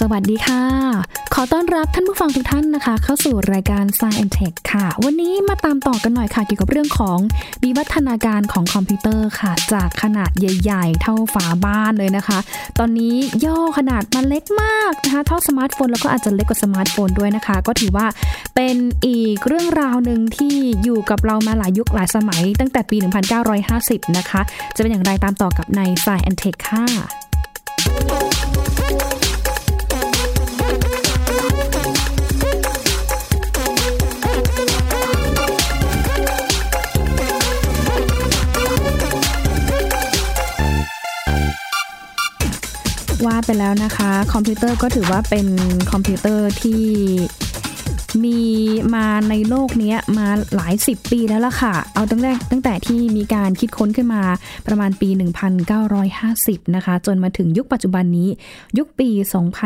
สวัสดีค่ะ ขอต้อนรับท่านผู้ฟังทุกท่านนะคะ เข้าสู่รายการ Science and Tech ค่ะ วันนี้มาตามต่อกันหน่อยค่ะ เกี่ยวกับเรื่องของวิวัฒนาการของคอมพิวเตอร์ค่ะ จากขนาดใหญ่ ๆ เท่าฝาบ้านเลยนะคะ ตอนนี้ย่อขนาดมาเล็กมากนะคะ เท่าสมาร์ทโฟนแล้วก็อาจจะเล็กกว่าสมาร์ทโฟนด้วยนะคะ ก็ถือว่าเป็นอีกเรื่องราวหนึ่งที่อยู่กับเรามาหลายยุคหลายสมัย ตั้งแต่ปี 1950 นะคะ จะเป็นอย่างไรตามต่อกับใน Science and Tech ค่ะ ว่าไปแล้วนะคะ คอมพิวเตอร์ก็ถือว่าเป็นคอมพิวเตอร์ที่ มีมาในโลกนี้มาหลายสิบปีแล้วล่ะค่ะ เอาตั้งแต่ตั้งแต่ที่มีการคิดค้นขึ้นมาประมาณปี 1950 นะคะ จนมาถึงยุคปัจจุบันนี้ ยุคปี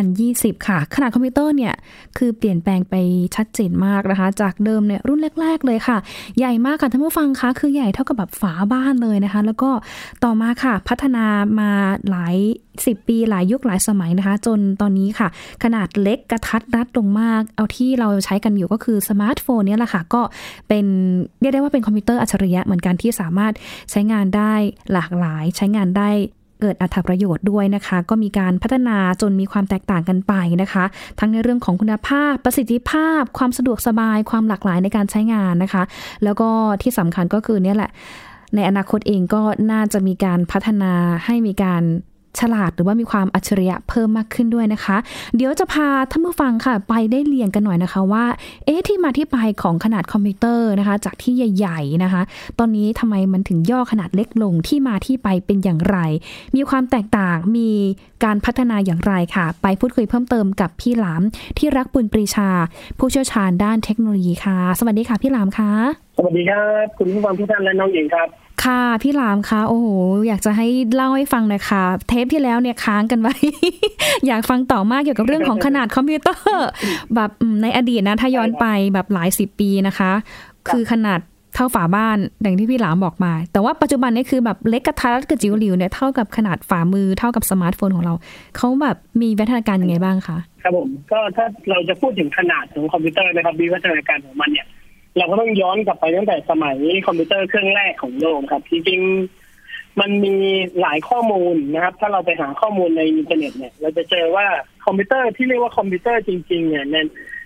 2020 ค่ะ ขนาดคอมพิวเตอร์เนี่ยคือเปลี่ยนแปลงไปชัดเจนมากนะคะ จากเดิมเนี่ยรุ่นแรก ๆ เลยค่ะ ใหญ่มากค่ะท่านผู้ฟังคะคือใหญ่เท่ากับแบบฝาบ้านเลยนะคะ แล้วก็ต่อมาค่ะพัฒนามาหลาย10ปีหลายยุคหลายสมัยนะคะ จนตอนนี้ค่ะ ขนาดเล็กกะทัดรัดลงมาก เอาที่เราใช้กันอยู่ก็คือสมาร์ทโฟนนี่แหละค่ะ ก็เป็นเรียกได้ว่าเป็นคอมพิวเตอร์อัจฉริยะเหมือนกันที่สามารถใช้งานได้หลากหลาย ใช้งานได้เกิดอรรถประโยชน์ด้วยนะคะ ก็มีการพัฒนาจนมีความแตกต่างกันไปนะคะ ทั้งในเรื่องของคุณภาพ ประสิทธิภาพ ความสะดวกสบาย ความหลากหลายในการใช้งานนะคะ แล้วก็ที่สำคัญก็คือเนี่ยแหละในอนาคตเองก็น่าจะมีการพัฒนาให้มีการ ฉลาดหรือว่ามีความอัจฉริยะเพิ่มมากขึ้นด้วยนะคะ เดี๋ยวจะพาท่านผู้ฟังค่ะ ไปได้เรียงกันหน่อยนะคะว่าเอ๊ะที่มาที่ไปของขนาดคอมพิวเตอร์นะคะ จากที่ใหญ่ ๆนะคะ ตอนนี้ทำไมมันถึงย่อขนาดเล็กลงที่มาที่ไปเป็นอย่างไร มีความแตกต่างมีการพัฒนาอย่างไรค่ะ ไปพูดคุยเพิ่มเติมกับพี่หลามที่รักปุณปรีชา ผู้เชี่ยวชาญด้านเทคโนโลยีค่ะ สวัสดีค่ะพี่หลามค่ะสวัสดีครับคุณผู้ฟังทุกท่านและน้องหญิงครับ ค่ะพี่หลามคะโอ้โหอยากจะให้เล่าให้ฟังหน่อยค่ะเทปที่แล้วเนี่ยค้างกันไว้ อยากฟังต่อมากเกี่ยวกับเรื่องของขนาดคอมพิวเตอร์ แบบในอดีตนะถ้าย้อนไปแบบหลายสิบปีนะคะ คือขนาดเท่าฝาบ้านอย่างที่พี่หลามบอกมา แต่ว่าปัจจุบันนี้คือแบบเล็กกะทัดกระจิ๋วหลิวเนี่ยเท่ากับขนาดฝ่ามือเท่ากับสมาร์ทโฟนของเราเขาแบบมีวิวัฒนาการยังไงบ้างคะครับผมก็ถ้าเราจะพูดถึงขนาดของคอมพิวเตอร์นะครับวิวัฒนาการของมันเนี่ย เราก็ต้องย้อนกลับไปตั้งแต่สมัยคอมพิวเตอร์เครื่องแรกของโลกครับจริงๆมันมีหลายข้อมูลนะครับ ถ้าเราไปหาข้อมูลในอินเทอร์เน็ตเนี่ย เราจะเจอว่าคอมพิวเตอร์ที่เรียกว่าคอมพิวเตอร์จริง ๆ เนี่ย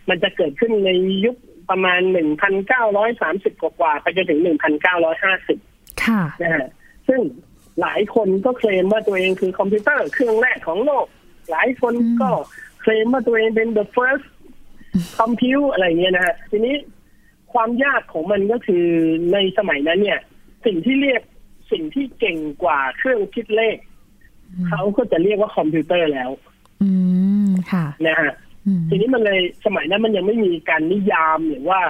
มันจะเกิดขึ้นในยุคประมาณหนึ่งพันเก้าร้อยสามสิบกว่าไปจนถึงหนึ่งพันเก้าร้อยห้าสิบค่ะนะฮะซึ่งหลายคนก็เคลมว่าตัวเองคือคอมพิวเตอร์เครื่องแรกของโลก หลายคนก็เคลมว่าตัวเองเป็น the first คอมพิวอะไรเงี้ยนะฮะทีนี้ ความยากของมันก็คือในสมัยนั้นเนี่ย สิ่งที่เรียกสิ่งที่เก่งกว่าเครื่องคิดเลข เขาก็จะเรียกว่าคอมพิวเตอร์แล้ว อืมค่ะนะฮะทีนี้มันเลยสมัยนั้นมันยังไม่มีการนิยามหรือว่า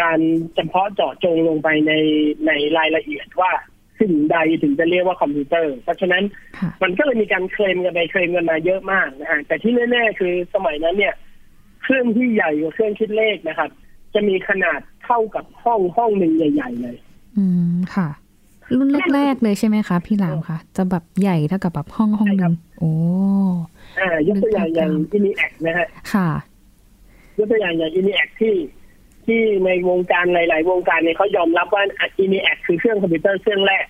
การเฉพาะเจาะจงลงไปในในรายละเอียดว่าสิ่งใดถึงจะเรียกว่าคอมพิวเตอร์ เพราะฉะนั้นค่ะมันก็เลยมีการเคลมกันไปเคลมกันมาเยอะมากนะฮะแต่ที่แน่ๆคือสมัยนั้นเนี่ย เครื่องที่ใหญ่กว่าเครื่องคิดเลขนะครับ จะมีขนาดเท่ากับห้องห้องหนึ่งใหญ่ ๆ เลย อืมค่ะ รุ่นแรกๆเลยใช่ไหมคะ พี่หลามคะจะแบบใหญ่เท่ากับแบบห้องห้องหนึ่งโอ้อ่ายกตัวอย่างอย่าง ENIAC นะฮะค่ะยกตัวอย่างอย่าง ENIAC ที่ที่ในวงการหลาย ๆ วงการเนี่ยเขายอมรับว่า ENIAC คือเครื่องคอมพิวเตอร์เครื่องแรก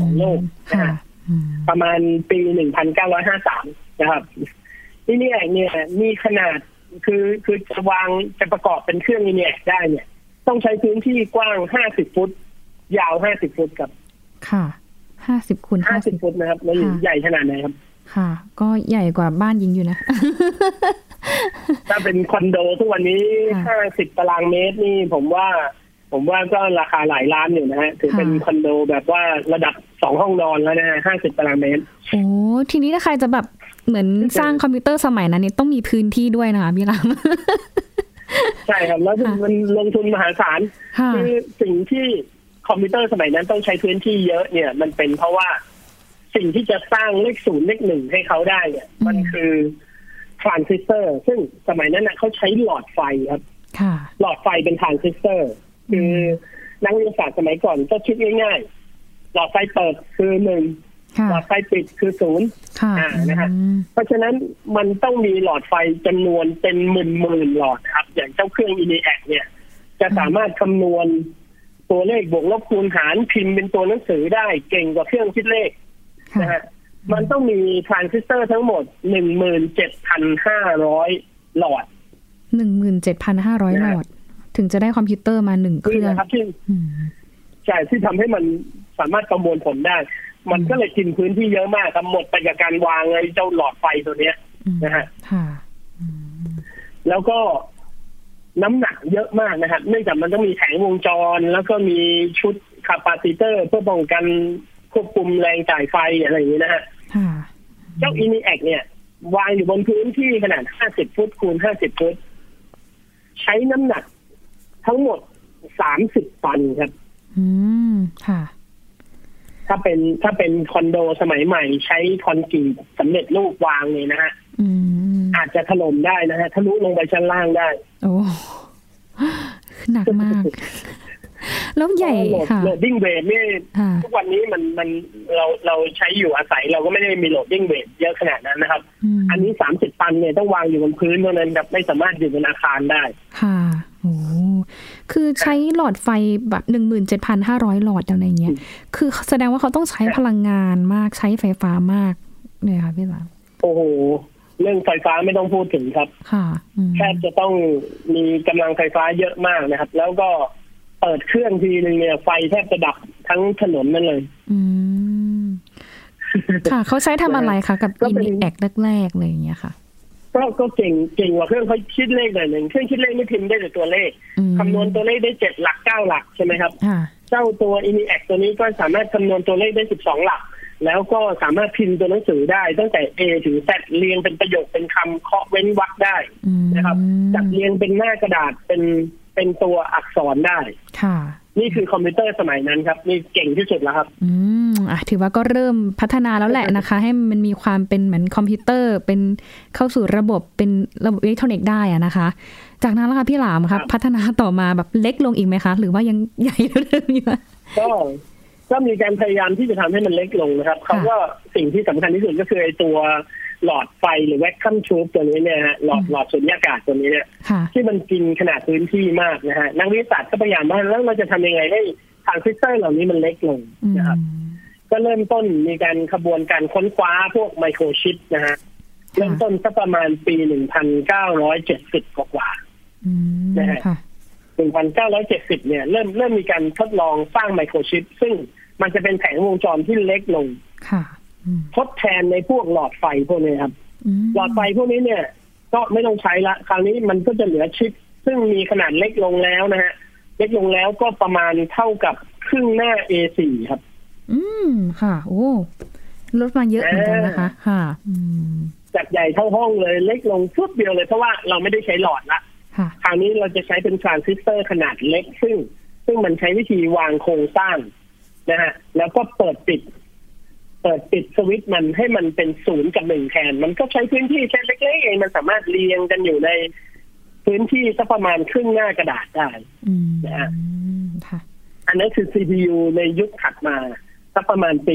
ของโลกค่ะนะฮะอืมประมาณปี1953นะครับ ENIAC เนี่ยมีขนาด คือคือจะวางจะประกอบเป็นเครื่อง ENIAC ได้เนี่ย ต้องใช้พื้นที่กว้าง50ฟุต ยาว50ฟุตกับค่ะห้าสิบคูณห้าสิบ50ฟุตนะครับแล้วค่ะใหญ่ขนาดไหนครับ ค่ะ ก็ใหญ่กว่าบ้านยิงอยู่นะ ถ้าเป็นคอนโดทุกวันนี้ค่ะ50ตารางเมตรนี่ผมว่า ผมว่าก็ราคาหลายล้านอยู่นะฮะถือเป็นค่ะคอนโดแบบว่าระดับสองห้องนอนแล้วนะฮะ50ตารางเมตรโอ้ทีนี้ถ้าใครจะแบบเหมือนสร้างคอมพิวเตอร์สมัยนั้นเนี่ยต้องมีพื้นที่ด้วยนะคะพี่หลามใช่ครับแล้วค่ะมันลงทุนมหาศาลค่ะคือสิ่งที่คอมพิวเตอร์สมัยนั้นต้องใช้พื้นที่เยอะเนี่ย มันเป็นเพราะว่าสิ่งที่จะสร้างเลขศูนย์เลขหนึ่งให้เขาได้เนี่ย มันคือทรานซิสเตอร์ ซึ่งสมัยนั้นนะเขาใช้หลอดไฟครับค่ะหลอดไฟเป็นทรานซิสเตอร์ คือนักวิทยาศาสตร์สมัยก่อนก็คิดง่ายๆหลอดไฟเปิดคือหนึ่งค่ะหลอดไฟปิดคือศูนย์ค่ะอ่านะฮะอืมเพราะฉะนั้นมันต้องมีหลอดไฟจำนวนเป็นหมื่นหมื่นๆหลอดครับ อย่างเจ้าเครื่อง ENIAC เนี่ย จะสามารถคำนวณตัวเลขบวกลบคูณหารพิมพ์เป็นตัวหนังสือได้เก่งกว่าเครื่องคิดเลขค่ะนะฮะมันต้องมีทรานซิสเตอร์ทั้งหมดหนึ่งหมื่นเจ็ดพันห้าร้อยหลอดหนึ่งหมื่นเจ็ดพันห้าร้อยหลอดนะฮะ ถึงจะได้คอมพิวเตอร์มาหนึ่งเคนี่รื่องนี่นะครับที่อืมใช่ที่ทำให้มันสามารถประมวลผลได้ มันก็เลยกินพื้นที่เยอะมากครับหมดไปกับการวางไอ้เจ้าหลอดไฟตัวเนี้ยอืมนะฮะค่ะแล้วก็น้ำหนักเยอะมากนะครับเนื่องจากมันต้องมีแผงวงจร แล้วก็มีชุด capacitor เพื่อป้องกันควบคุมแรงจ่ายไฟอะไรอย่างนี้นะฮะค่ะเจ้า ENIAC เนี่ย วางอยู่บนพื้นที่ขนาด 50 ฟุตคูณ 50 ฟุต ใช้น้ำหนัก ทั้งหมด30ตันครับ อืม ค่ะ ถ้าเป็นถ้าเป็นคอนโดสมัยใหม่ ใช้คอนกรีตสำเร็จรูปวางเลยนะฮะอืมอาจจะถล่มได้นะฮะทะลุลงไปชั้นล่างได้ โอ้หนักมาก แล้วใหญ่ load ค่ะ loading weight นี่ค่ะทุกวันนี้มันมันเราเราใช้อยู่อาศัย เราก็ไม่ได้มี loading weight เยอะขนาดนั้นนะครับมอันนี้สามสิบตันเนี่ยต้องวางอยู่บนพื้นเท่านั้นครับไม่สามารถอยู่บนอาคารได้ ค่ะ โอ้คือใช้หลอดไฟแบบหนึ่งหมื่นเจ็ดพันห้าร้อยหลอดอะไรเงี้ย คือแสดงว่าเขาต้องใช้พลังงานมากใช้ไฟฟ้ามากเนี่ยค่ะพี่หลามโอ้โห เรื่องไฟฟ้าไม่ต้องพูดถึงครับ ค่ะอืมแทบจะต้องมีกำลังไฟฟ้าเยอะมากนะครับ แล้วก็เปิดเครื่องทีนึงเนี่ยไฟแทบจะดับทั้งถนนนั่นเลย อืม ค่ะ เขาใช้ทำอะไรคะกับก็อินเป็นแอคแรกๆเลยอย่างเงี้ยค่ะ ก็ก็เก่งเก่งกว่าเครื่องเขาคิดเลขหน่อยหนึ่งเครื่องคิดเลขไม่พิมพ์ได้แต่ตัวเลขอืมคำนวณตัวเลขได้เจ็ดหลักเก้าหลักใช่ไหมครับค่ะเจ้าตัว i n น a c ตัวนี้ก็สามารถคำนวณตัวเลขได้12หลัก แล้วก็สามารถพิมพ์ตัวหนังสือได้ ตั้งแต่ A ถึง Z เรียงเป็นประโยคเป็นคำเคาะเว้นวรรคได้อืมนะครับจัดเรียงเป็นหน้ากระดาษเป็นเป็นตัวอักษรได้ค่ะ นี่คือคอมพิวเตอร์สมัยนั้นครับ นี่เก่งที่สุดแล้วครับ อืมอะถือว่าก็เริ่มพัฒนาแล้วแหละนะคะ ให้มันมีความเป็นเหมือนคอมพิวเตอร์เป็นเข้าสู่ระบบเป็นระบบอิเล็กทรอนิกส์ได้อะนะคะ จากนั้นล่ะคะพี่หลามคครัรับบพัฒนาต่อมาแบบเล็กลงอีกไหมคะ หรือว่ายังใหญ่เท่าเดิมอยู่อะก็ก็มีการพยายามที่จะทำให้มันเล็กลงนะครับเขาก็สิ่งที่สำคัญที่สุดก็คือไอ้ตัว หลอดไฟหรือ vacuum tube ตัวนี้เนี่ยฮะหลอดหลอดสุญญากาศตัวนี้เนี่ยค่ะที่มันกินขนาดพื้นที่มากนะฮะนักวิทยาศาสตร์ก็พยายามว่าแล้วเราจะทำยังไงให้ทรานซิสเตอร์เหล่านี้มันเล็กลงอืมนะครับ ก็เริ่มต้นมีการขบวนการค้นคว้าพวกไมโครชิปนะฮะเริ่มต้นสักประมาณปี1970กว่าอืมนะฮะค่ะ1970เนี่ยเริ่มเริ่มมีการทดลองสร้างไมโครชิป ซึ่งมันจะเป็นแผงวงจรที่เล็กลงค่ะอืม ทดแทนในพวกหลอดไฟพวกนี้ครับมหลอดไฟพวกนี้เนี่ย ก็ไม่ต้องใช้ละ คราวนี้มันก็จะเหลือชิป ซึ่งมีขนาดเล็กลงแล้วนะฮะ เล็กลงแล้วก็ประมาณเท่ากับครึ่งหน้า A4 ครับ อืมค่ะ โอ้ลดมาเยอะเหมือนกันนะคะ ค่ะอืมจากใหญ่เท่าห้องเลย เล็กลงฟุบเดียวเลย เพราะว่าเราไม่ได้ใช้หลอดละค่ะคราวนี้เราจะใช้เป็นทรานซิสเตอร์ขนาดเล็กซึ่ง ซึ่งมันใช้วิธีวางโครงสร้างนะฮะแล้วก็เปิดปิด เปิดปิดสวิตช์มันให้มันเป็นศูนย์กับหนึ่งแทน มันก็ใช้พื้นที่แค่เล็กๆเองมันสามารถเรียงกันอยู่ในพื้นที่สักประมาณครึ่งหน้ากระดาษได้อืมนะฮะค่ะอันนั้นคือ CPU ในยุคถัดมาสักประมาณปี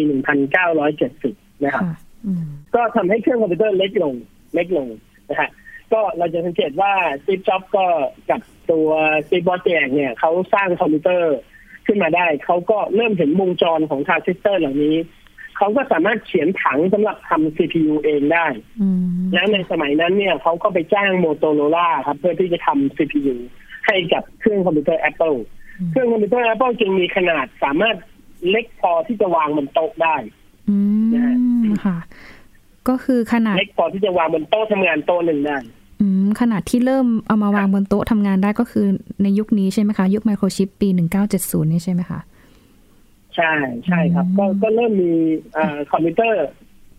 1970นะครับค่ะอืมก็ทำให้เครื่องคอมพิวเตอร์เล็กลง เล็กลงนะฮะก็เราจะสังเกตว่า Steve Jobs ก็กับตัว Steve Woz เองเนี่ยเขาสร้างคอมพิวเตอร์ขึ้นมาได้ เขาก็เริ่มเห็นวงจรของทรานซิสเตอร์เหล่านี้ เขาก็สามารถเขียนผังสำหรับทำ CPU เองได้อืมแล้วในสมัยนั้นเนี่ยเขาก็ไปจ้าง Motorola ครับเพื่อที่จะทำ CPU ให้กับเครื่องคอมพิวเตอร์ Apple เครื่องคอมพิวเตอร์ Apple จึงมีขนาดสามารถเล็กพอที่จะวางบนโต๊ะได้อืมค่ะ ก็คือขนาดเล็กพอที่จะวางบนโต๊ะทำงานโต๊ะหนึ่งได้อืมขนาดที่เริ่มเอามาวางบนโต๊ะทำงานได้ก็คือในยุคนี้ใช่ไหมคะ ยุคไมโครชิปปีหนึ่งเก้าเจ็ดศูนย์นี่ใช่ไหมคะ ใช่ใช่ครับ ก็ก็เริ่มมีอ่าคอมพิวเตอร์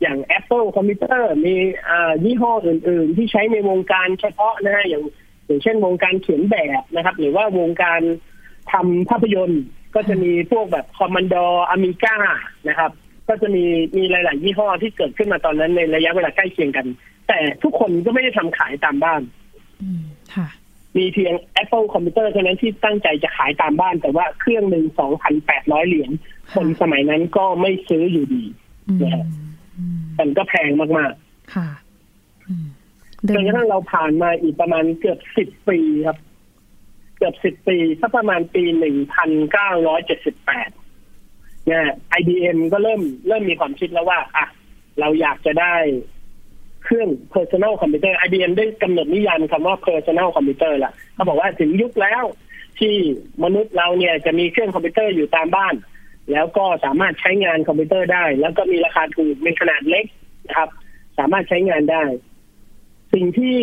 อย่าง Apple คอมพิวเตอร์มีอ่ายี่ห้ออื่น ๆ ที่ใช้ในวงการเฉพาะนะฮะอย่างอย่างเช่นวงการเขียนแบบนะครับ หรือว่าวงการทำภาพยนตร์ ก็จะมีพวกแบบคอมมานดอร์อ m ิก้านะครับ ก็จะมีมีหลาย ๆ ยี่ห้อที่เกิดขึ้นมาตอนนั้นในระยะเวลาใกล้เคียงกัน แต่ทุกคนก็ไม่ได้ทำขายตามบ้านอืมค่ะ มีเพียง Apple คอมพิวเตอร์เท่านั้นที่ตั้งใจจะขายตามบ้าน แต่ว่าเครื่องหนึ่ง2,800เหรียญคนสมัยนั้นก็ไม่ซื้ออยู่ดีอืมนะฮะอืมมันก็แพงมากค่ะอืมๆเดิจนกระทั่งเราผ่านมาอีกประมาณเกือบสิบปีครับ เกือบสิบปีสักประมาณปีหนึ่งพันเก้าร้อยเจ็ดสิบแปดเนี่ย IBM ก็เริ่มเริ่มมีความคิดแล้วว่า อะ เราอยากจะได้ เครื่อง personal computer IBM ได้กำหนดนิยามคำว่า personal computer ละเขาบอกว่าถึงยุคแล้ว ที่มนุษย์เราเนี่ยจะมีเครื่องคอมพิวเตอร์อยู่ตามบ้าน แล้วก็สามารถใช้งานคอมพิวเตอร์ได้ แล้วก็มีราคาถูกมีขนาดเล็กนะครับ สามารถใช้งานได้ สิ่งที่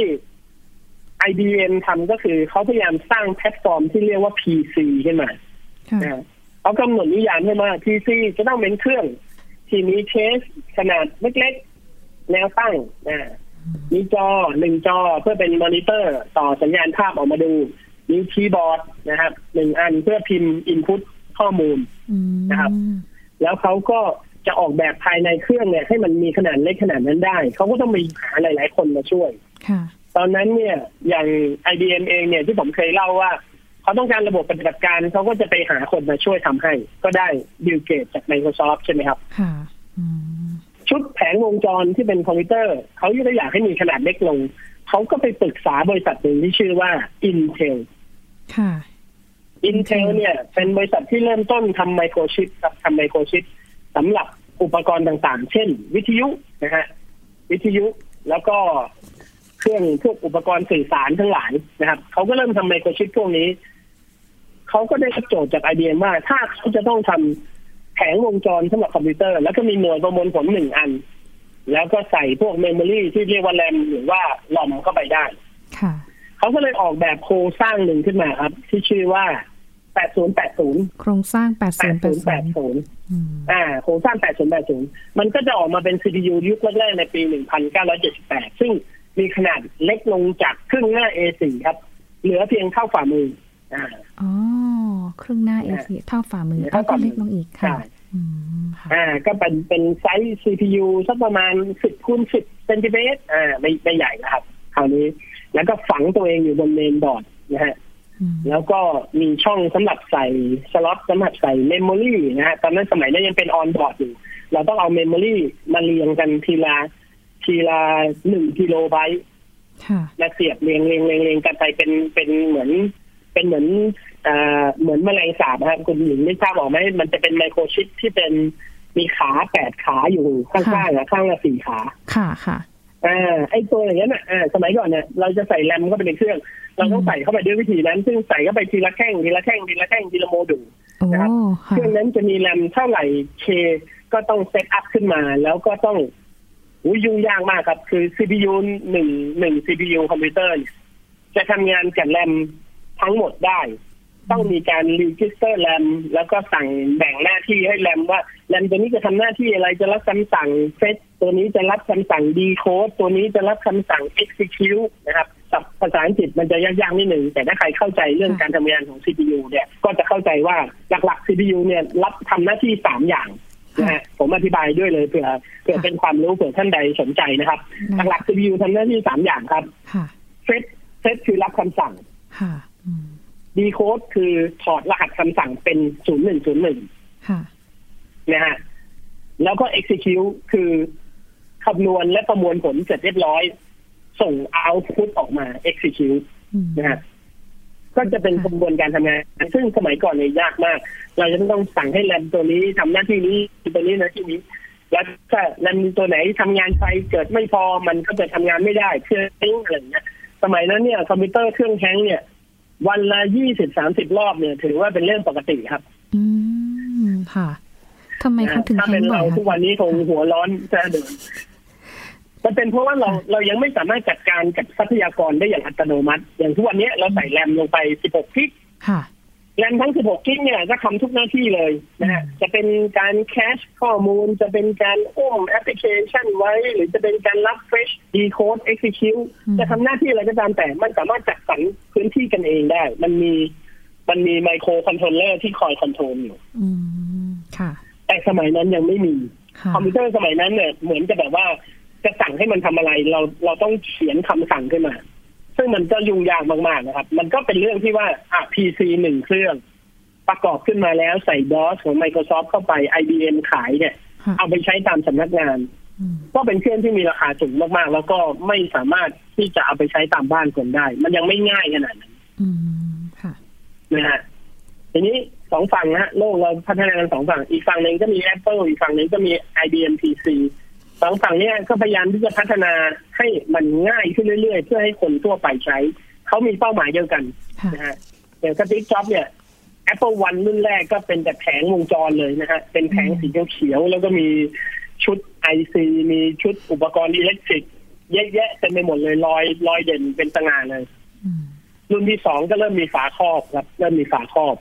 IBM ทำก็คือเขาพยายามสร้างแพลตฟอร์มที่เรียกว่า PC ขึ้นมาค่ะนะเขากำหนดนิยามให้มา PC จะต้องเป็นเครื่อง ที่มีเคสขนาดเล็กๆ แนวตั้งนะมีจอหนึ่งจอเพื่อเป็นมอนิเตอร์ ต่อสัญญาณภาพออกมาดูมีคีย์บอร์ดนะครับหนึ่งอันเพื่อพิมพ์ input ข้อมูลอืมนะครับ แล้วเขาก็จะออกแบบภายในเครื่องเนี่ยให้มันมีขนาดเล็กขนาดนั้นได้ เขาก็ต้องมีหาหลาย ๆ คนมาช่วยค่ะตอนนั้นเนี่ยอย่าง IBM เองเนี่ยที่ผมเคยเล่าว่า เขาต้องการระบบปฏิบัติการเขาก็จะไปหาคนมาช่วยทำให้ ก็ได้ Bill Gates จาก Microsoft ใช่ไหมครับค่ะอืม ชุดแผงวงจรที่เป็นคอมพิวเตอร์ เขาก็อยากให้มีขนาดเล็กลง เขาก็ไปปรึกษาบริษัทหนึ่งที่ชื่อว่า Intel ค่ะ Intel เนี่ย เป็นบริษัทที่เริ่มต้นทำไมโครชิปครับทำไมโครชิปสำหรับอุปกรณ์ต่างๆ เช่น วิทยุนะฮะวิทยุแล้วก็เครื่องพวกอุปกรณ์สื่อสารทั้งหลายนะครับเขาก็เริ่มทำไมโครชิปพวกนี้ เขาก็ได้รับโจทย์จาก IBM ว่าถ้าเขาจะต้องทำ แผงวงจรสำหรับคอมพิวเตอร์ แล้วก็มีหน่วยประมวลผลหนึ่งอัน แล้วก็ใส่พวกเมมโมรีที่เรียกว่าแรมหรือว่าลอมเข้าไปได้ค่ะเขาก็เลยออกแบบโครงสร้างหนึ่งขึ้นมาครับ ที่ชื่อว่า 8080 โครงสร้าง 8080 8080อืมอ่า โครงสร้าง 8080 มันก็จะออกมาเป็น CPU ยุคแรกๆในปี 1978 ซึ่งมีขนาดเล็กลงจากครึ่งหน้า A4 ครับ เหลือเพียงเท่าฝ่ามือ อ่าอ๋อ ครึ่งหน้า A4 เท่าฝ่ามือเท่าเอาก็ฝ่ามือเล็กลงอีกค่ะใช่อืมค่ะอ่า ก็เป็นเป็น size CPU สักประมาณ10คูณ10เซนติเมตรอ่าไม่ไม่ใหญ่นะครับคราวนี้ แล้วก็ฝังตัวเองอยู่บนเมนบอร์ดนะฮะอืมแล้วก็มีช่องสำหรับใส่สล็อตสำหรับใส่ memory นะฮะตอนนั้นสมัยนั้นยังเป็น on board อยู่ เราต้องเอา memory มาเรียงกันทีละทีละหนึ่งกิโลไบต์ค่ะและเสียบเรียงเรียงเรียงเรียงกันไปเป็นเป็นเหมือน เป็นเหมือนอ่าเหมือนแมลงสาบนะครับคุณหญิงไม่ทราบออกไหมมันจะเป็นไมโครชิปที่เป็นมีขาแปดขาอยู่ข้างๆนะข้างละสี่ขา ค่ะค่ะอ่าไอ้ตัวอย่างนั้นอะอ่าสมัยก่อนเนี่ยเราจะใส่แรมเข้าไปในเครื่อง เราต้องใส่เข้าไปด้วยวิธีนั้น ซึ่งใส่เข้าไปทีละแท่งทีละแท่งทีละแท่งทีละโมดูลโอ้นะครับเคค่ะเครื่องนั้นจะมีแรมเท่าไหร่เคก็ต้อง set up ขึ้นมา แล้วก็ต้องอุ้ยยุ่งยากมากครับ คือ CPU หนึ่งหนึ่ง CPU คอมพิวเตอร์เนี่ยจะทำงานกับแรม ทั้งหมดได้ ต้องมีการ register RAM แล้วก็สั่งแบ่งหน้าที่ให้แรมว่าแรมตัวนี้จะทำหน้าที่อะไรจะรับคำสั่ง fetch ตัวนี้จะรับคำสั่ง decode ตัวนี้จะรับคำสั่ง execute นะครับศัพท์ภาษาอังกฤษมันจะยากๆนิดหนึ่งแต่ถ้าใครเข้าใจเรื่องการทำงานของ CPU เนี่ยก็จะเข้าใจว่าหลักๆ CPU เนี่ยรับทำหน้าที่สามอย่างนะฮะผมอธิบายด้วยเลยเผื่อเผื่อเป็นความรู้เผื่อท่านใดสนใจนะครับ หลักๆ CPU ทำหน้าที่สามอย่างครับค่ะเฟซเฟซคือรับคำสั่งค่ะอืม ดีโคดคือถอดรหัสคำสั่งเป็นศูนย์หนึ่งศูนย์หนึ่งค่ะนะฮะแล้วก็ execute คือคำนวณและประมวลผลเสร็จเรียบร้อย ส่ง output ออกมา execute อืมนะฮะก็จะเป็นกระบวนการทำงาน ซึ่งสมัยก่อนเนี่ยยากมาก เราจะต้องสั่งให้แรมตัวนี้ทำหน้าที่นี้ตัวนี้หน้าที่นี้ แล้วถ้าแรมตัวไหนทำงานไปเกิดไม่พอมันก็จะทำงานไม่ได้เครื่องแฮงก์อะไรอย่างเงี้ยสมัยนั้นเนี่ยคอมพิวเตอร์เครื่องแฮงก์เนี่ย วันละยี่สิบสามสิบรอบเนี่ยถือว่าเป็นเรื่องปกติครับ อืมค่ะทำไมเขาถึงถ้าแฮงก์บ่อเราทุกวันนี้คงหัวร้อนจะเดินมันเป็นเพราะว่าเราเรายังไม่สามารถจัดการกับทรัพยากรได้อย่างอัตโนมัติ อย่างทุกวันนี้เราใส่แรมลงไป16 gigค่ะ แรมทั้ง 16 gig เนี่ยก็ทำทุกหน้าที่เลยนะฮะจะเป็นการ cache ข้อมูล จะเป็นการอุ้มแอปพลิเคชันไว้ หรือจะเป็นการรับ fetch decode execute อืมจะทำหน้าที่อะไรก็ตามแต่ มันสามารถจัดสรรพื้นที่กันเองได้ มันมีมันมีไมโครคอนโทรลเลอร์ที่คอย control อยู่อืมค่ะ แต่สมัยนั้นยังไม่มีค่ะคอมพิวเตอร์สมัยนั้นเนี่ยเหมือนจะแบบว่าจะสั่งให้มันทำอะไร เราเราต้องเขียนคำสั่งขึ้นมา ซึ่งมันก็ยุ่งยากมากๆนะครับ มันก็เป็นเรื่องที่ว่าอะ PC หนึ่งเครื่องประกอบขึ้นมาแล้วใส่ DOS ของ Microsoft เข้าไป IBM ขายเนี่ย เอาไปใช้ตามสำนักงาน ก็เป็นเครื่องที่มีราคาสูงมากๆ แล้วก็ไม่สามารถที่จะเอาไปใช้ตามบ้านคนได้ มันยังไม่ง่ายขนาดนั้นนะฮะทีนี้สองฝั่งนะโลกเราพัฒนากันสองฝั่ง อีกฝั่งหนึ่งก็มี Apple อีกฝั่งหนึ่งก็มี IBM PC สองฝั่งนี้ก็พยายามที่จะพัฒนาให้มันง่ายขึ้นเรื่อยๆ เพื่อให้คนทั่วไปใช้ เขามีเป้าหมายเดียวกันนะฮะอย่างสตีฟ จ็อบส์เนี่ย Apple One รุ่นแรกก็เป็นแต่แผงวงจรเลยนะฮะ เป็นแผงสีเขียวๆแล้วก็มีชุด IC มีชุดอุปกรณ์ electric เยอะแยะเต็มไปหมดเลยลอยลอยเด่นเป็นตระหง่านเลย รุ่นที่สองก็เริ่มมีฝาครอบครับ เริ่มมีฝาครอบ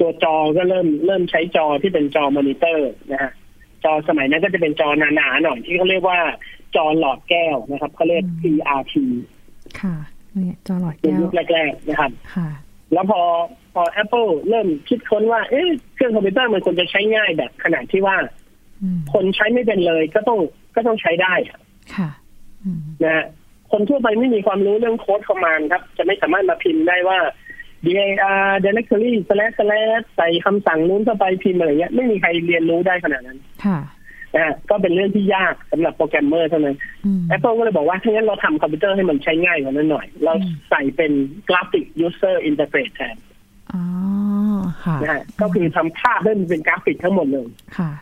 ตัวจอก็เริ่มเริ่มใช้จอที่เป็นจอมอนิเตอร์นะฮะ จอสมัยนั้นก็จะเป็นจอหนาๆหน่อยที่เขาเรียกว่าจอหลอดแก้วนะครับเขาเรียก CRT ค่ะเนี่ยจอหลอดแก้วยุคแรกๆนะครับค่ะ แล้วพอพอ Apple เริ่มคิดค้นว่า เอ๊ะเครื่องคอมพิวเตอร์มันควรจะใช้ง่ายแบบขนาดที่ว่า คนใช้ไม่เป็นเลยก็ต้องก็ต้องใช้ได้ค่ะนะฮะคนทั่วไปไม่มีความรู้เรื่องโค้ดคอมมานด์ครับ จะไม่สามารถมาพิมพ์ได้ว่า dir directory slash slash ใส่คำสั่งนู้นเข้าไปพิมพ์อะไรเงี้ยไม่มีใครเรียนรู้ได้ขนาดนั้นค่ะนะก็เป็นเรื่องที่ยากสำหรับโปรแกรมเมอร์เท่านั้น Apple ก็เลยบอกว่าถ้างั้นเราทำคอมพิวเตอร์ให้มันใช้ง่ายกว่านั้นหน่อย เราใส่เป็นกราฟิก user interface แทนอ๋อค่ะนะก็คือทำภาพให้มันเป็นกราฟิกทั้งหมดเลยค่ะ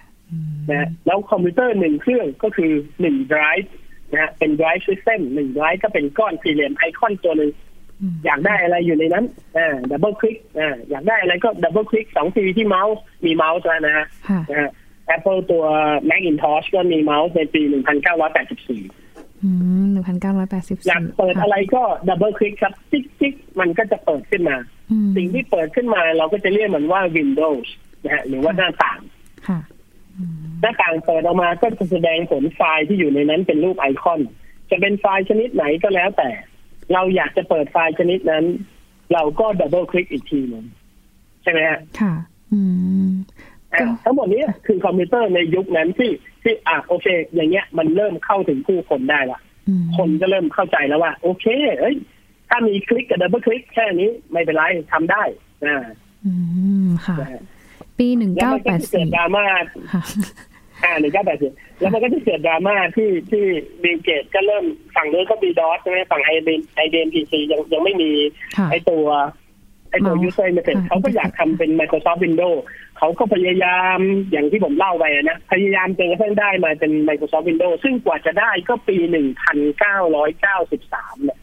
นะแล้วคอมพิวเตอร์หนึ่งเครื่องก็คือหนึ่งไดรฟ์นะฮะเป็น drive system หนึ่งไดรฟ์ก็เป็นก้อนสี่เหลี่ยมไอคอนตัวหนึ่ง อยากได้อะไรอยู่ในนั้นอ่าดับเบิลคลิกอ่าอยากได้อะไรก็ดับเบิลคลิกสองทีที่เมาส์มีเมาส์แล้วนะฮะนะฮะ Apple ตัว Macintosh ก็มีเมาส์ในปี 1984อืม1984 อยากเปิดอะไรก็ดับเบิลคลิกครับจิ๊กจิ๊กมันก็จะเปิดขึ้นมา สิ่งที่เปิดขึ้นมาเราก็จะเรียกมันว่า Windows นะฮะหรือว่าหน้าต่างหน้าต่างเปิดออกมาก็จะแสดงผลไฟล์ที่อยู่ในนั้นเป็นรูปไอคอน จะเป็นไฟล์ชนิดไหนก็แล้วแต่ เราอยากจะเปิดไฟล์ชนิดนั้น เราก็ดับเบิลคลิกอีกทีนึงใช่ไหมฮะค่ะ อืมทั้งหมดนี้คือคอมพิวเตอร์ในยุคนั้นที่ที่อะโอเค อย่างเงี้ยมันเริ่มเข้าถึงผู้คนได้ละคนก็เริ่มเข้าใจแล้วว่า โอเค เอ้ย ถ้ามีคลิกกับดับเบิลคลิกแค่นี้ไม่เป็นไรทำได้อ่าอืมค่ะ ปีหนึ่งเก้าแปดสี่เกิดดราม่า อ่าหนึ่งเก้าแปดสี่แล้วมันก็จะเกิดดราม่าที่ที่บิลเกตส์ก็เริ่มฝั่งนู้นก็มี DOS ใช่ไหมฝั่งไอเดนไอเดนพีซียังยังไม่มีไอตัวไอตัว user เม e เ o เขาก็อยากทำเป็น Microsoft Windows เขาก็พยายามอย่างที่ผมเล่าไปนะ พยายามจนกระทั่งได้มาเป็น Microsoft Windows ซึ่งกว่าจะได้ก็ปีหนึ่งพันเก้าร้อยเก้าสิบสามเนี่ย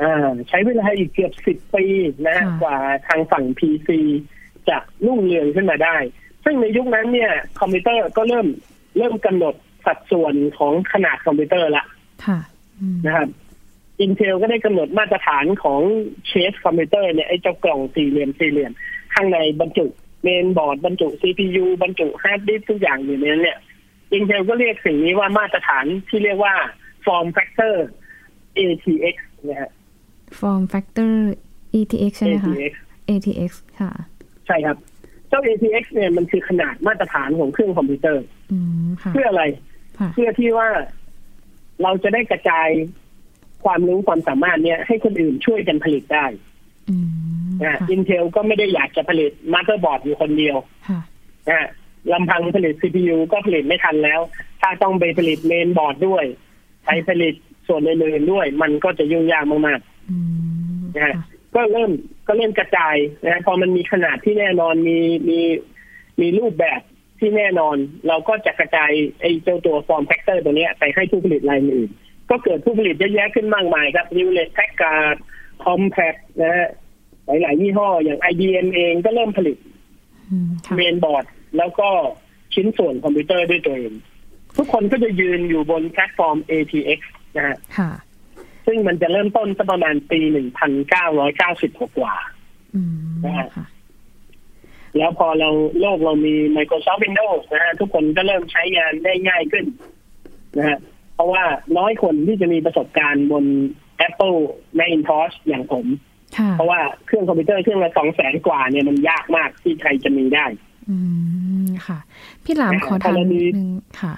อ่าใช้เวลาอีกเกือบสิบปีนะกว่าทางฝั่ง PC จะรุ่งเรืองขึ้นมาได้ ซึ่งในยุคนั้นเนี่ย คอมพิวเตอร์ก็เริ่มเริ่มกำหนดสัดส่วนของขนาดคอมพิวเตอร์ละนะครับอินเทลก็ได้กำหนดมาตรฐานของเคสคอมพิวเตอร์เนี่ยไอ้เจ้ากล่องสี่เหลี่ยมสี่เหลี่ยม ข้างในบรรจุเมนบอร์ดบรรจุ CPU บรรจุฮาร์ดดิสก์ทุกอย่างอยู่ในนั้นเนี่ยอินเทลก็เรียกสิ่งนี้ว่ามาตรฐานที่เรียกว่า form factor ATX นะฮะ form factor ATX ใช่ไหมคะ ATX ค่ะ ใช่ครับ เจ้า ATX เนี่ยมันคือขนาดมาตรฐานของเครื่องคอมพิวเตอร์เพื่ออะไร เพื่อที่ว่าเราจะได้กระจายความรู้ความสามารถเนี่ย ให้คนอื่นช่วยกันผลิตได้นะอินเทลก็ไม่ได้อยากจะผลิตมาเธอร์บอร์ดอยู่คนเดียวนะลำพังผลิต CPU ก็ผลิตไม่ทันแล้ว ถ้าต้องไปผลิตเมนบอร์ดด้วย ไปผลิตส่วนอื่นๆด้วย มันก็จะยุ่งยากมากๆนะ ก็เริ่มก็เริ่มกระจายนะพอมันมีขนาดที่แน่นอนมีมีมีรูปแบบที่แน่นอน เราก็จะกระจายไอ้เจ้าตัว form factor ตัวนี้ไปให้ผู้ผลิตรายอื่น ก็เกิดผู้ผลิตเยอะแยะขึ้นมากมายครับ Hewlett-Packard Compaq นะฮะหลายๆยี่ห้ออย่าง IBM เองก็เริ่มผลิตเมนบอร์ด แล้วก็ชิ้นส่วนคอมพิวเตอร์ด้วยตัวเอง ทุกคนก็จะยืนอยู่บนแพลตฟอร์ม ATX นะฮะ ซึ่งมันจะเริ่มต้นสักประมาณปีหนึ่งพันเก้าร้อยเก้าสิบกว่านะฮะแล้วพอเราโลกเรามี Microsoft Windows นะฮะทุกคนก็เริ่มใช้งานได้ง่ายขึ้นนะฮะเพราะว่าน้อยคนที่จะมีประสบการณ์บน Apple Macintosh อย่างผม เพราะว่าเครื่องคอมพิวเตอร์เครื่องละสองแสนกว่าเนี่ยมันยากมากที่ใครจะมีได้ อืมค่ะ พี่หลามขอถามนึงค่ะ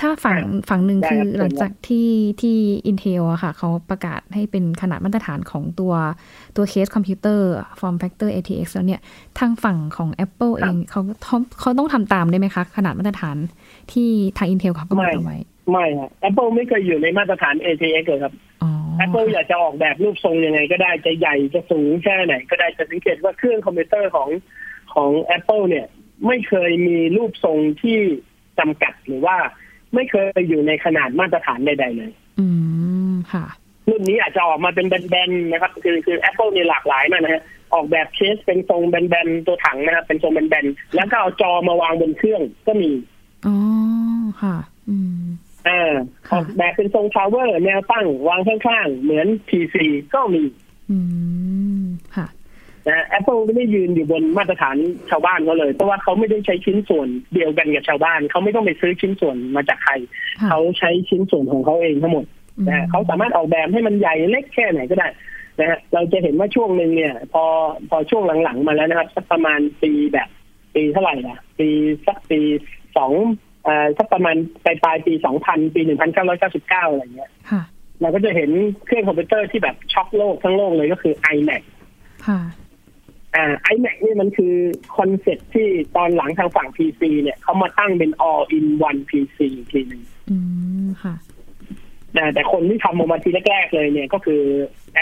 ถ้าฝั่งฝั่งหนึ่งคือหลังจากที่ที่ Intel อะค่ะ เขาประกาศให้เป็นขนาดมาตรฐานของตัวตัวเคสคอมพิวเตอร์ Form Factor ATX แล้วเนี่ย ทางฝั่งของ Apple เองเขาเขาต้องทำตามได้ไหมคะ ขนาดมาตรฐานที่ทาง Intel เขากำหนดเอาไว้ ไม่ครับ Apple ไม่เคยอยู่ในมาตรฐาน ATX เลยครับ Apple อยากจะออกแบบรูปทรงยังไงก็ได้จะใหญ่จะสูงแค่ไหน ก็ได้จะสังเกตว่าเครื่องคอมพิวเตอร์ของของ Apple เนี่ย ไม่เคยมีรูปทรงที่จำกัดหรือว่า ไม่เคยอยู่ในขนาดมาตรฐานใดๆเลย อืมค่ะ รุ่นนี้อาจจะออกมาเป็นแบนๆนะครับ คือคือ Apple เนี่ยหลากหลายมากนะฮะออกแบบเคสเป็นทรงแบนๆตัวถังนะครับเป็นทรงแบนๆแล้วก็เอาจอมาวางบนเครื่องก็มีอ๋อค่ะ อืมอ่าออกแบบเป็นทรง tower แนวตั้งวางข้างๆเหมือน PC ก็มี อืมค่ะ นะ Apple ไม่ได้ยืนอยู่บนมาตรฐานชาวบ้านเขาเลย เพราะว่าเขาไม่ได้ใช้ชิ้นส่วนเดียวกันกับชาวบ้าน เขาไม่ต้องไปซื้อชิ้นส่วนมาจากใคร เขาใช้ชิ้นส่วนของเขาเองทั้งหมดนะเขาสามารถออกแบบให้มันใหญ่เล็กแค่ไหนก็ได้นะฮะเราจะเห็นว่าช่วงหนึ่งเนี่ย พอพอช่วงหลังๆมาแล้วนะครับสักประมาณปีแบบ ปีเท่าไหร่ล่ะ ปีสักปีสองอ่าสักประมาณปลายปลายปีสองพันปีหนึ่งพันเก้าร้อยเก้าสิบเก้าอะไรเงี้ยเราก็จะเห็นเครื่องคอมพิวเตอร์ที่แบบช็อกโลกทั้งโลกเลยก็คือ iMac ค่ะอ่า iMac นี่มันคือ concept ที่ตอนหลังทางฝั่ง PC เนี่ยเขามาตั้งเป็น all in one PC ทีหนึ่งอืมค่ะแต่คนที่ทำออกมาทีแรกๆเลยเนี่ยก็คือ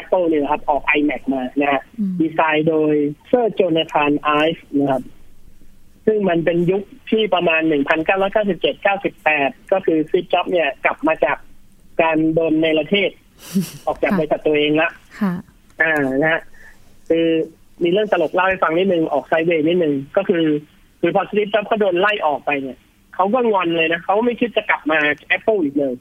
Apple เนี่ยครับออก iMac มานะฮะดีไซน์โดยเซอร์โจนาธานไอฟ์นะครับ ซึ่งมันเป็นยุคที่ประมาณ 1997-98 ก็คือซิจ็อบเนี่ยกลับมาจากการโดนในประเทศ ออกจากบริษัทตัวเองละอ่านะฮะคือ มีเรื่องตลกเล่าให้ฟังนิดนึงออก sideway นิดนึงก็คือ คือพอสตีฟจ็อบเขาโดนไล่ออกไปเนี่ยเขาก็งอนเลยนะเขาไม่คิดจะกลับมา Apple อีกเลย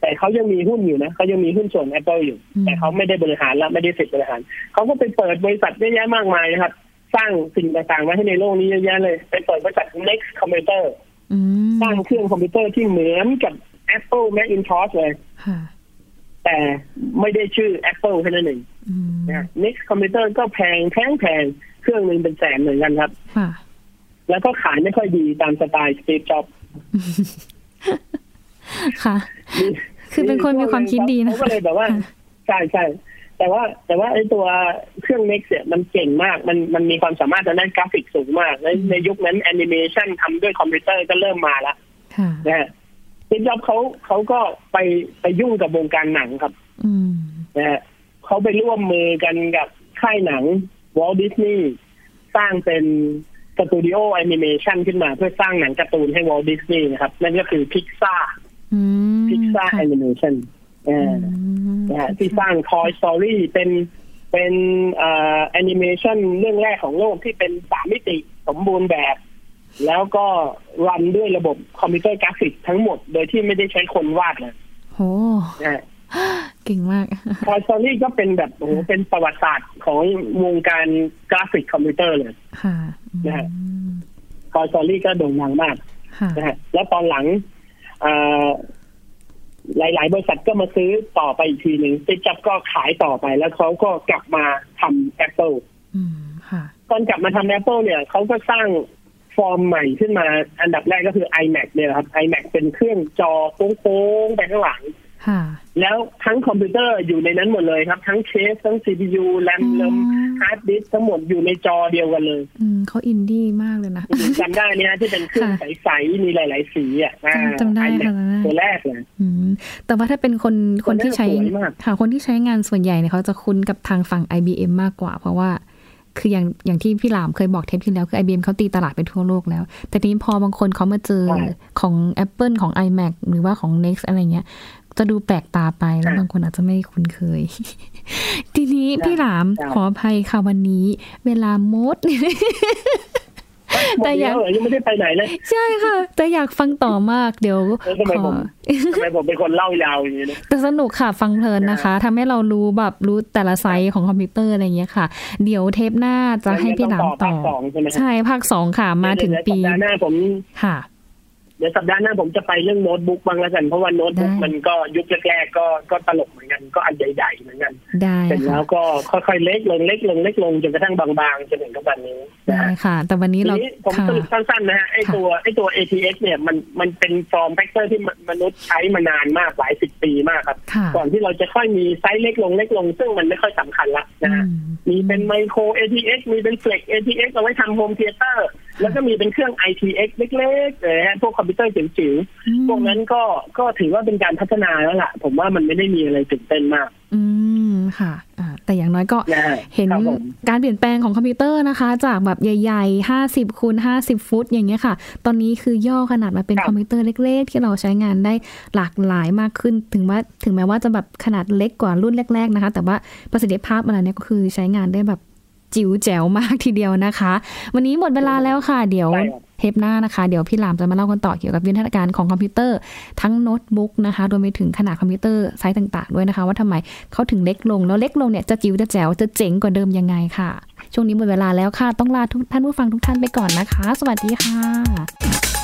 แต่เขายังมีหุ้นอยู่นะเขายังมีหุ้นส่วน Apple อยู่ แต่เขาไม่ได้บริหารแล้วไม่ได้สิทธิ์บริหารเขาก็ไปเปิดบริษัทเยอะแยะมากมายนะครับ สร้างสิ่งต่างๆมาให้ในโลกนี้เยอะแยะเลยไปเปิดบริษัท Next Computer สร้างเครื่องคอมพิวเตอร์ที่เหมือนกับ Apple Macintosh เลย แต่ไม่ได้ชื่อ Apple แค่นั้นเองนะ Next Computer ก็แพงแพงแพงเครื่องหนึ่งเป็นแสนเหมือนกันครับแล้วก็ขายไม่ค่อยดีตามสไตล์สตีฟจ็อบค่ะ คือเป็นคนมีความคิดดีนะเขาก็เลยแบบว่าใช่ใช่แต่ว่าแต่ว่าไอ้ตัวเครื่องเน็กเนี่ยมันเก่งมาก มันมันมีความสามารถทางด้านกราฟิกสูงมาก ในในยุคนั้นแอนิเมชันทำด้วยคอมพิวเตอร์ก็เริ่มมาแล้วนะฮะ สตีฟจ็อบเขาเขาก็ไปไปยุ่งกับวงการหนังครับนะฮะเขาไปร่วมมือกันกับค่ายหนัง Walt Disney สร้างเป็นสตูดิโอแอนิเมชันขึ้นมาเพื่อสร้างหนังการ์ตูนให้ Walt Disney นะครับ นั่นก็คือ Pixar Pixar Animation ที่สร้าง Toy Story เป็นเป็นแอนิเมชันเรื่องแรกของโลกที่เป็นสามมิติสมบูรณ์แบบ แล้วก็ run ด้วยระบบคอมพิวเตอร์กราฟิกทั้งหมด โดยที่ไม่ได้ใช้คนวาดเลยโหเก่งมาก Toy Story ก็เป็นแบบโอ้เป็นประวัติศาสตร์ของวงการกราฟิกคอมพิวเตอร์เลยค่ะนะฮะ Toy Story ก็โด่งดังมากนะฮะแล้วตอนหลังหลาย ๆ บริษัทก็มาซื้อต่อไปอีกทีหนึ่งสตีฟจ็อบก็ขายต่อไปแล้วเขาก็กลับมาทำ Apple ตอนกลับมาทำ Apple เนี่ยเขาก็สร้าง ฟอร์มใหม่ขึ้นมา อันดับแรกก็คือ iMac เนี่ยครับ iMac เป็นเครื่องจอโค้งๆไปข้างหลังแล้วทั้งคอมพิวเตอร์อยู่ในนั้นหมดเลยครับ ทั้งเคส ทั้ง CPU แรมแรมฮาร์ดดิสก์ทั้งหมดอยู่ในจอเดียวกันเลยอืมเขาอินดี้มากเลยนะจำได้เนี่ย ที่เป็นเครื่องใส ๆ มีหลาย ๆ สีอะจำได้ค่ะตัวแรกเลยแต่ว่าถ้าเป็นคนคนที่ใช้ค่ะคนที่ใช้งานส่วนใหญ่เนี่ยเขาจะคุ้นกับทางฝั่ง IBM มากกว่า เพราะว่า คืออย่างอย่างที่พี่หลามเคยบอกเทปที่แล้ว คือ IBM เขาตีตลาดไปทั่วโลกแล้ว แต่ทีนี้พอบางคนเขามาเจอของ Apple ของ iMac หรือว่าของ Next อะไรเงี้ย จะดูแปลกตาไปแล้วบางคนอาจจะไม่คุ้นเคย ทีนี้พี่หลามขออภัยค่ะวันนี้ เวลามด แต่อยากยังไม่ได้ไปไหนเลย ใช่ค่ะ แต่อยากฟังต่อมากเดี๋ยวขอทำไมผมเป็นคนเล่ายาวอย่างนี้แต่สนุกค่ะฟังเพลินนะคะทำให้เรารู้แบบรู้แต่ละไซส์ของคอมพิวเตอร์อะไรเงี้ยค่ะ เดี๋ยวเทปหน้าจะให้พี่หลามต่อใช่ภาคสองค่ะมาถึงปีหน้าผมค่ะ เดี๋ยวสัปดาห์หน้าผมจะไปเรื่องโน้ตบุ๊กบ้างแล้วกัน เพราะว่าโน้ตบุ๊กได้มันก็ยุคแรกๆก็ก็ตลกเหมือนกันก็อันใหญ่ๆเหมือนกันได้เสร็จแล้ค่ะวก็ค่อยๆเล็กลงเล็กลงเล็กลงจนกระทั่งบางๆจนถึงทุกวันนี้นะได้ฮะค่ะ แต่วันนี้ทีเรานี้ผมค่ะสรุปสั้นๆนะฮะไอตัวไอตัว ATX เนี่ยมันมันเป็น form factor ที่มนุษย์ใช้มานานมากหลายสิบปีมากครับค่ะก่อนที่เราจะค่อยมีไซส์เล็กลงเล็กลง ซึ่งมันไม่ค่อยสำคัญละนะฮะอืมีเป็นไมโคร ATX มีเป็น Flex ATX เอาไว้ทำ home theater แล้วก็มีเป็นเครื่อง ITX เล็กๆเลยฮะพวกคอมพิวเตอร์จิ๋วอืมๆพวกนั้นก็ก็ถือว่าเป็นการพัฒนาแล้วล่ะ ผมว่ามันไม่ได้มีอะไรตื่นเต้นมาก อืมค่ะอ่าแต่อย่างน้อยก็นะฮะเห็นครับผมการเปลี่ยนแปลงของคอมพิวเตอร์นะคะ จากแบบใหญ่ๆ50คูณ50ฟุต อย่างเงี้ยค่ะ ตอนนี้คือย่อขนาดมาเป็นครับคอมพิวเตอร์เล็ก ๆ ที่เราใช้งานได้หลากหลายมากขึ้น ถึงว่าถึงแม้ว่าจะแบบขนาดเล็กกว่ารุ่นแรก ๆนะคะ แต่ว่าประสิทธิภาพมันเนี่ยก็คือใช้งานได้แบบ จิ๋วแจ๋วมากทีเดียวนะคะ วันนี้หมดเวลาแล้วค่ะ เดี๋ยวใช่ครับเทปหน้านะคะ เดี๋ยวพี่หลามจะมาเล่ากันต่อเกี่ยวกับวิวัฒนาการของคอมพิวเตอร์ทั้งโน้ตบุ๊กนะคะรวมไปถึงขนาดคอมพิวเตอร์ไซส์ต่างๆ ด้วยนะคะ ว่าทำไมเขาถึงเล็กลง แล้วเล็กลงเนี่ยจะจิ๋วจะแจ๋วจะเจ๋งกว่าเดิมยังไงค่ะ ช่วงนี้หมดเวลาแล้วค่ะ ต้องลาทุกท่านผู้ฟังทุกท่านไปก่อนนะคะ สวัสดีค่ะ